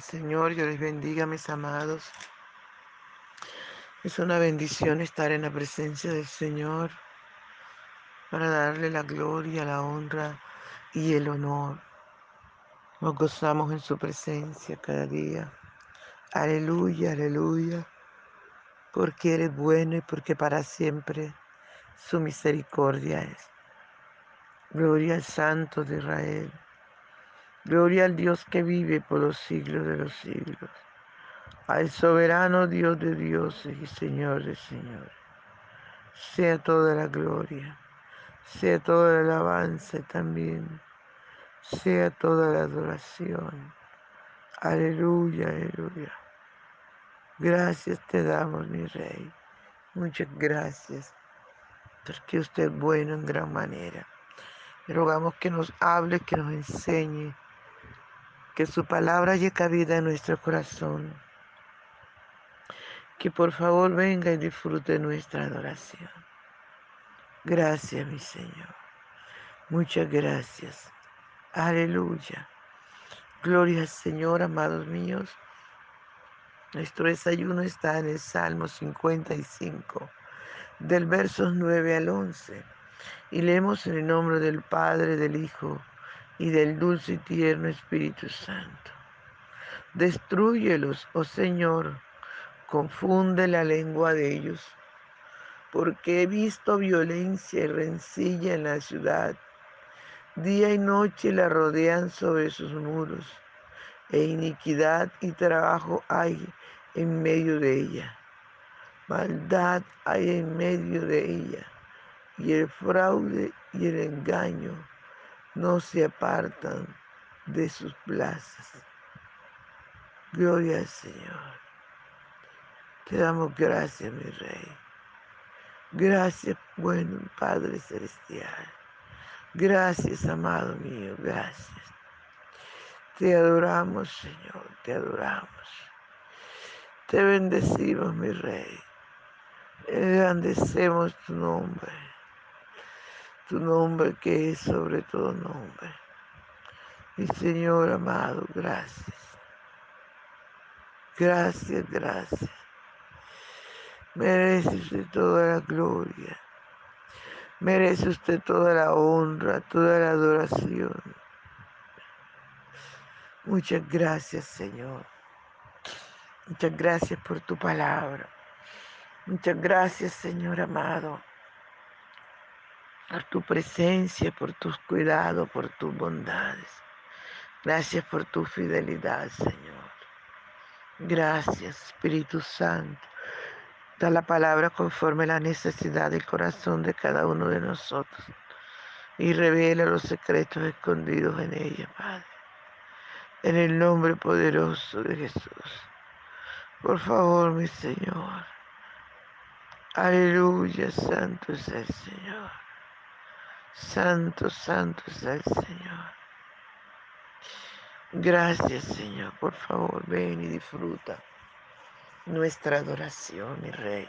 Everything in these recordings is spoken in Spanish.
Señor, yo les bendiga, mis amados. Es una bendición estar en la presencia del Señor para darle la gloria, la honra y el honor. Nos gozamos en su presencia cada día. Aleluya, aleluya, porque eres bueno y porque para siempre su misericordia es. Gloria al Santo de Israel. Gloria al Dios que vive por los siglos de los siglos. Al soberano Dios de dioses y Señor de señores. Sea toda la gloria, sea toda la alabanza también, sea toda la adoración. Aleluya, aleluya. Gracias te damos, mi Rey. Muchas gracias, porque usted es bueno en gran manera. Rogamos que nos hable, que nos enseñe que su palabra haya cabida en nuestro corazón. Que por favor venga y disfrute nuestra adoración. Gracias, mi Señor. Muchas gracias. Aleluya. Gloria al Señor, amados míos. Nuestro desayuno está en el Salmo 55, del versos 9 al 11. Y leemos en el nombre del Padre, del Hijo y del dulce y tierno Espíritu Santo. Destruyelos, oh Señor, confunde la lengua de ellos, porque he visto violencia y rencilla en la ciudad. Día y noche la rodean sobre sus muros, e iniquidad y trabajo hay en medio de ella. Maldad hay en medio de ella, y el fraude y el engaño no se apartan de sus plazas. Gloria al Señor. Te damos gracias, mi Rey. Gracias, bueno Padre Celestial. Gracias, amado mío, gracias. Te adoramos, Señor, te adoramos. Te bendecimos, mi Rey. Engrandecemos tu nombre tu nombre que es sobre todo nombre. Mi Señor amado, gracias. Gracias, gracias. Merece usted toda la gloria. Merece usted toda la honra, toda la adoración. Muchas gracias, Señor. Muchas gracias por tu palabra. Muchas gracias, Señor amado por tu presencia, por tus cuidados, por tus bondades. Gracias por tu fidelidad, Señor. Gracias, Espíritu Santo. Da la palabra conforme a la necesidad del corazón de cada uno de nosotros y revela los secretos escondidos en ella, Padre. En el nombre poderoso de Jesús. Por favor, mi Señor. Aleluya, santo es el Señor. Santo, santo es el Señor. Gracias, Señor. Por favor, ven y disfruta nuestra adoración, mi Rey.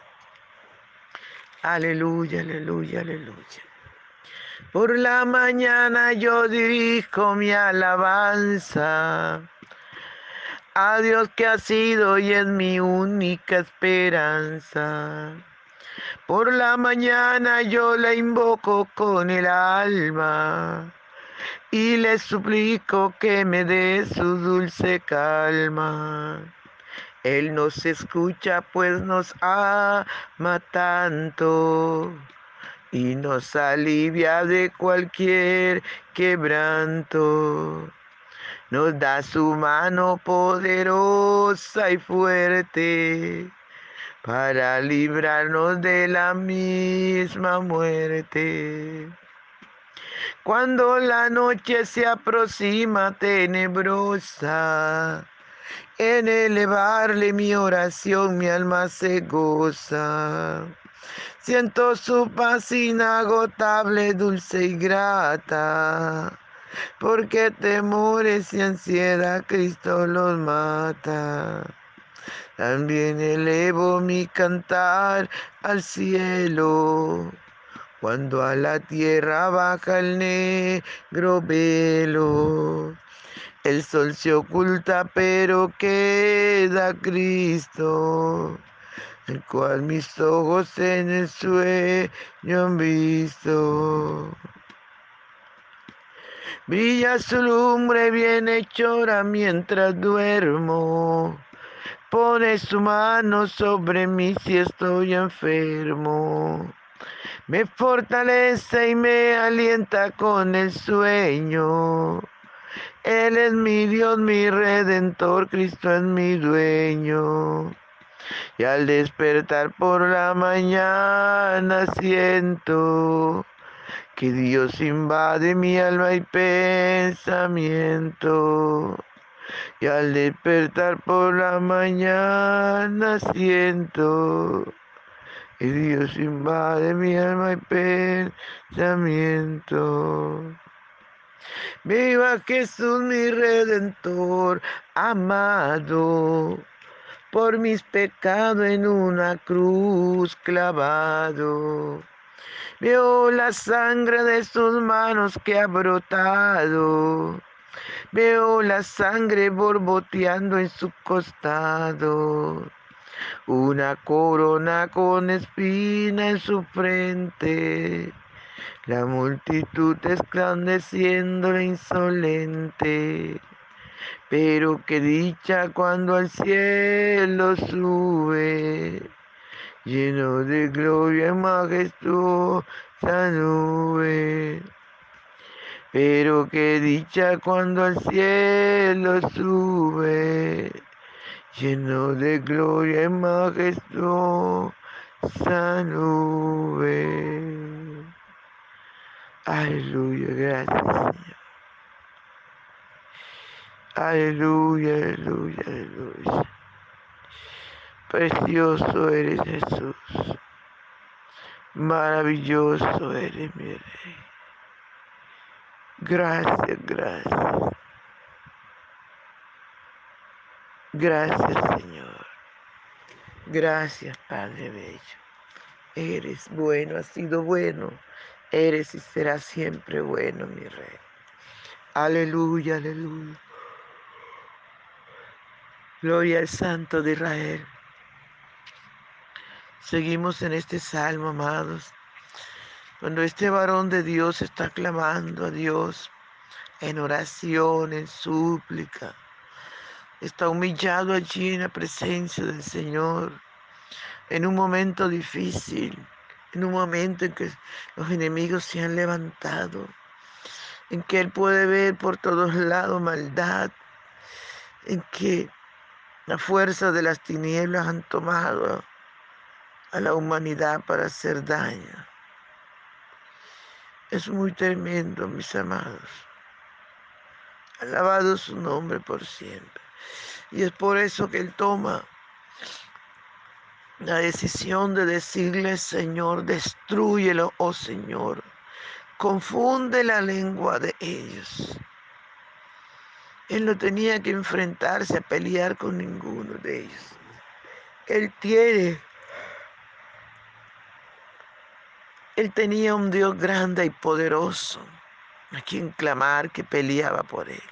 Aleluya, aleluya, aleluya. Por la mañana yo dirijo mi alabanza a Dios que ha sido y es mi única esperanza. Por la mañana yo la invoco con el alma y le suplico que me dé su dulce calma. Él nos escucha pues nos ama tanto y nos alivia de cualquier quebranto. Nos da su mano poderosa y fuerte para librarnos de la misma muerte. Cuando la noche se aproxima tenebrosa, en elevarle mi oración mi alma se goza. Siento su paz inagotable, dulce y grata, porque temores y ansiedad Cristo los mata. También elevo mi cantar al cielo, cuando a la tierra baja el negro velo. El sol se oculta, pero queda Cristo, el cual mis ojos en el sueño han visto. Brilla su lumbre bienhechora mientras duermo. Pone su mano sobre mí si estoy enfermo. Me fortalece y me alienta con el sueño. Él es mi Dios, mi redentor, Cristo es mi dueño. Y al despertar por la mañana siento que Dios invade mi alma y pensamiento. Y al despertar por la mañana siento que Dios invade mi alma y pensamiento. Viva Jesús mi redentor amado, por mis pecados en una cruz clavado. Veo la sangre de sus manos que ha brotado. Veo la sangre borboteando en su costado. Una corona con espina en su frente la multitud esclandeciendo insolente. Pero qué dicha cuando al cielo sube, lleno de gloria y majestuosa nube. Pero qué dicha cuando al cielo sube, lleno de gloria y majestuosa nube. Aleluya, gracias Señor. Aleluya, aleluya, aleluya. Precioso eres Jesús. Maravilloso eres mi rey. Gracias, gracias. Gracias Señor. Gracias Padre Bello. Eres bueno, has sido bueno Eres y serás siempre bueno, mi rey. Aleluya, aleluya. Gloria al Santo de Israel. Seguimos en este salmo, amados. Cuando este varón de Dios está clamando a Dios en oración, en súplica, está humillado allí en la presencia del Señor, en un momento difícil en un momento en que los enemigos se han levantado, en que Él puede ver por todos lados maldad, en que la fuerza de las tinieblas han tomado a la humanidad para hacer daño. Es muy tremendo, mis amados. Alabado su nombre por siempre. Y es por eso que Él toma la decisión de decirle, Señor, destruyelo, oh Señor. Confunde la lengua de ellos. Él no tenía que enfrentarse a pelear con ninguno de ellos. Él tiene, él tenía un Dios grande y poderoso a quien clamar que peleaba por él.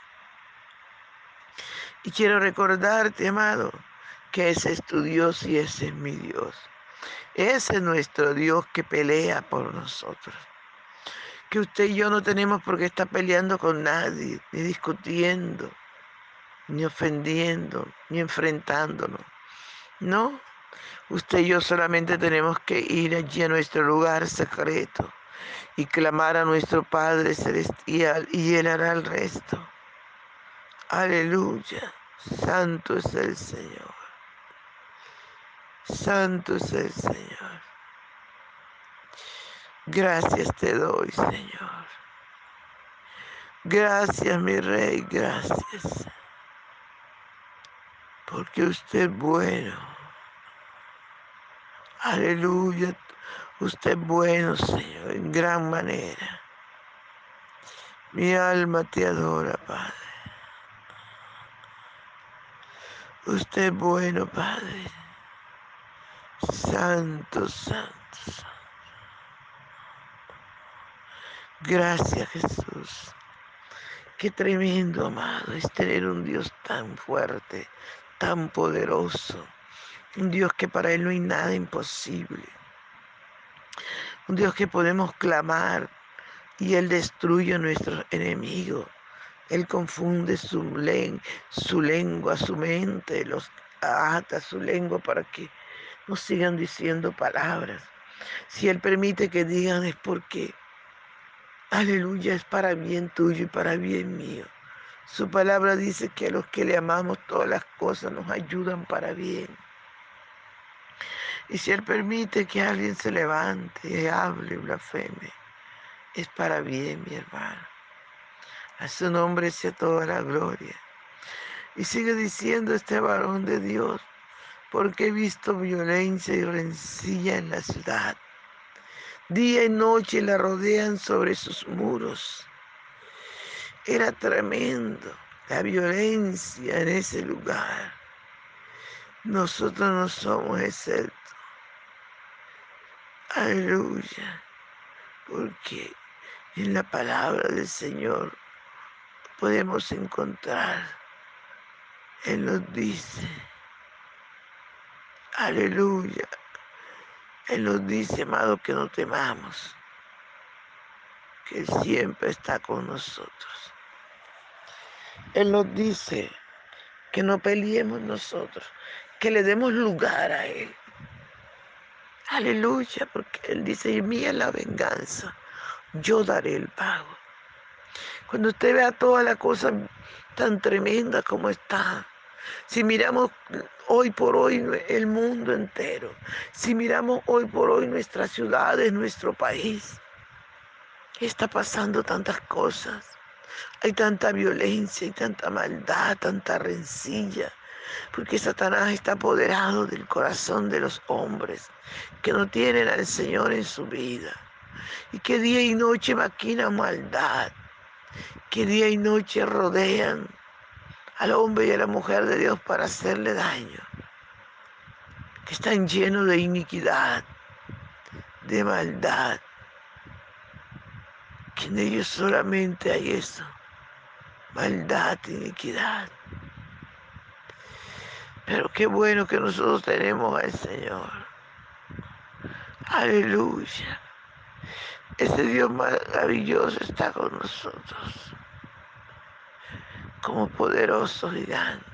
Y quiero recordarte, amado, que ese es tu Dios y ese es mi Dios. Ese es nuestro Dios que pelea por nosotros. Que usted y yo no tenemos por qué estar peleando con nadie, ni discutiendo, ni ofendiendo, ni enfrentándonos. No, usted y yo solamente tenemos que ir allí a nuestro lugar secreto y clamar a nuestro Padre Celestial y Él hará el resto. Aleluya, santo es el Señor. Santo es el Señor. Gracias te doy, Señor. Gracias, mi Rey, gracias. Porque usted es bueno. Aleluya. Usted es bueno, Señor, en gran manera. Mi alma te adora, Padre. Usted es bueno, Padre. Santo, santo, santo. Gracias Jesús. Qué tremendo, amado, es tener un Dios tan fuerte, tan poderoso. Un Dios que para Él no hay nada imposible. Un Dios que podemos clamar y Él destruye a nuestros enemigos. Él confunde su, su lengua, su mente, los ata su lengua para que no sigan diciendo palabras. Si Él permite que digan es porque, aleluya, es para bien tuyo y para bien mío. Su palabra dice que a los que le amamos todas las cosas nos ayudan para bien. Y si Él permite que alguien se levante y hable, blasfeme, es para bien, mi hermano. A su nombre sea toda la gloria. Y sigue diciendo este varón de Dios, porque he visto violencia y rencilla en la ciudad. Día y noche la rodean sobre sus muros. Era tremendo la violencia en ese lugar. Nosotros no somos exceptos. Aleluya. Porque en la palabra del Señor podemos encontrar. Él nos dice, aleluya. Él nos dice, amado, que no temamos, que Él siempre está con nosotros. Él nos dice que no peleemos nosotros, que le demos lugar a Él. Aleluya, porque Él dice, mía la venganza, yo daré el pago. Cuando usted vea toda la cosa tan tremenda como está, si miramos hoy por hoy el mundo entero, si miramos hoy por hoy nuestras ciudades, nuestro país, está pasando tantas cosas. Hay tanta violencia, y tanta maldad, tanta rencilla, porque Satanás está apoderado del corazón de los hombres que no tienen al Señor en su vida y que día y noche maquinan maldad, que día y noche rodean al hombre y a la mujer de Dios para hacerle daño, que están llenos de iniquidad, de maldad, que en ellos solamente hay eso, maldad, iniquidad. Pero qué bueno que nosotros tenemos al Señor. Aleluya. Ese Dios maravilloso está con nosotros como poderoso gigante.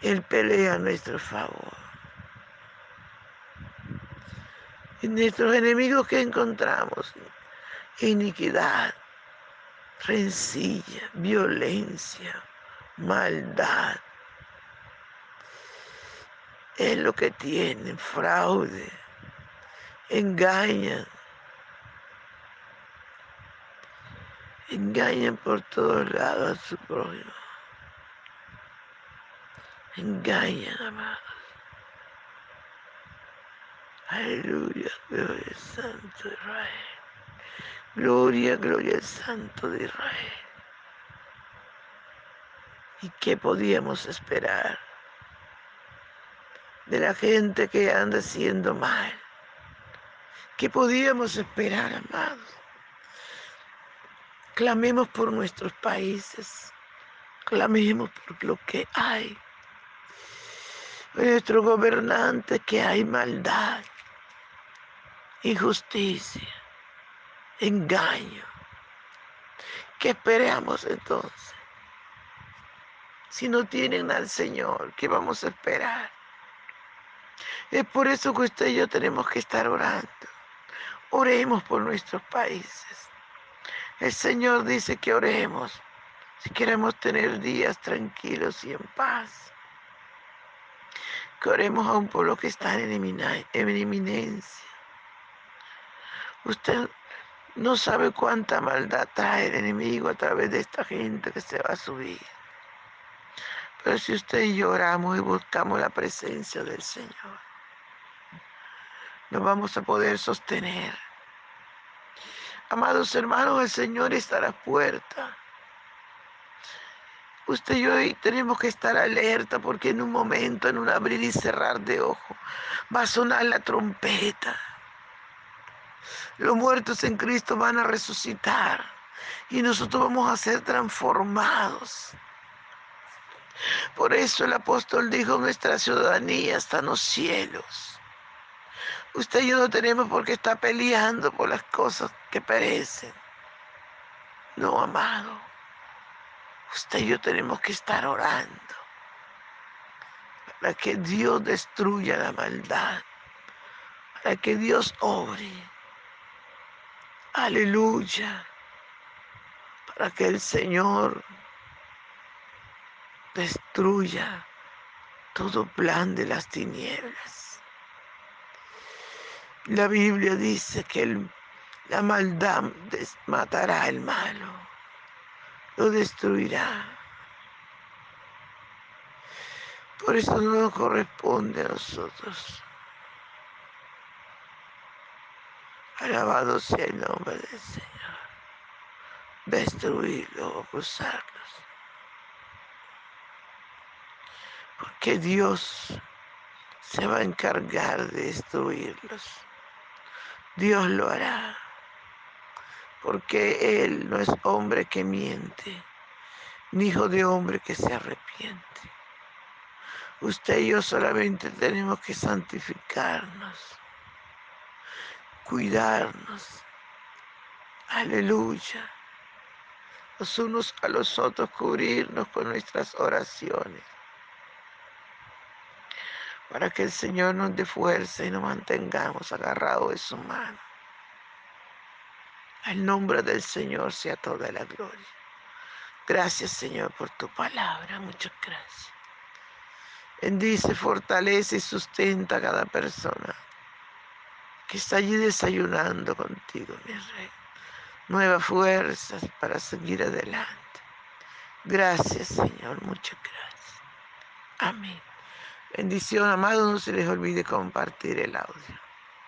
Él pelea a nuestro favor. Y nuestros enemigos que encontramos, iniquidad, rencilla, violencia, maldad, es lo que tienen, fraude, engañan, engañan por todos lados a su prójimo, engañan, amados. Aleluya, gloria al Santo de Israel. Gloria, gloria al Santo de Israel. ¿Y qué podíamos esperar? De la gente que anda haciendo mal. ¿Qué podíamos esperar, amados? Clamemos por nuestros países, clamemos por lo que hay. Nuestros gobernantes que hay maldad, injusticia, engaño. ¿Qué esperamos entonces? Si no tienen al Señor, ¿qué vamos a esperar? Es por eso que usted y yo tenemos que estar orando. Oremos por nuestros países. El Señor dice que oremos si queremos tener días tranquilos y en paz. Que oremos a un pueblo que está en eminencia. Usted no sabe cuánta maldad trae el enemigo a través de esta gente que se va a subir. Pero si usted y yo oramos y buscamos la presencia del Señor, nos vamos a poder sostener. Amados hermanos, el Señor está a la puerta. Usted y yo tenemos que estar alerta porque en un momento, en un abrir y cerrar de ojo, va a sonar la trompeta. Los muertos en Cristo van a resucitar. Y nosotros vamos a ser transformados. Por eso el apóstol dijo, nuestra ciudadanía está en los cielos. Usted y yo no tenemos por qué estar peleando por las cosas que perecen. No, amado. Usted y yo tenemos que estar orando para que Dios destruya la maldad, para que Dios obre. Aleluya. Para que el Señor destruya todo plan de las tinieblas. La Biblia dice que la maldad matará al malo, lo destruirá. Por eso no nos corresponde a nosotros. Alabado sea el nombre del Señor. Destruirlo, acusarlos. Porque Dios se va a encargar de destruirlos. Dios lo hará. Porque Él no es hombre que miente, ni hijo de hombre que se arrepiente. Usted y yo solamente tenemos que santificarnos, cuidarnos. Aleluya. Los unos a los otros cubrirnos con nuestras oraciones. Para que el Señor nos dé fuerza y nos mantengamos agarrados de su mano. Al nombre del Señor sea toda la gloria. Gracias Señor por tu palabra. Muchas gracias. Bendice, fortalece y sustenta a cada persona que está allí desayunando contigo, mi rey. Nuevas fuerzas para seguir adelante. Gracias, Señor, muchas gracias. Amén. Bendición, amado, no se les olvide compartir el audio.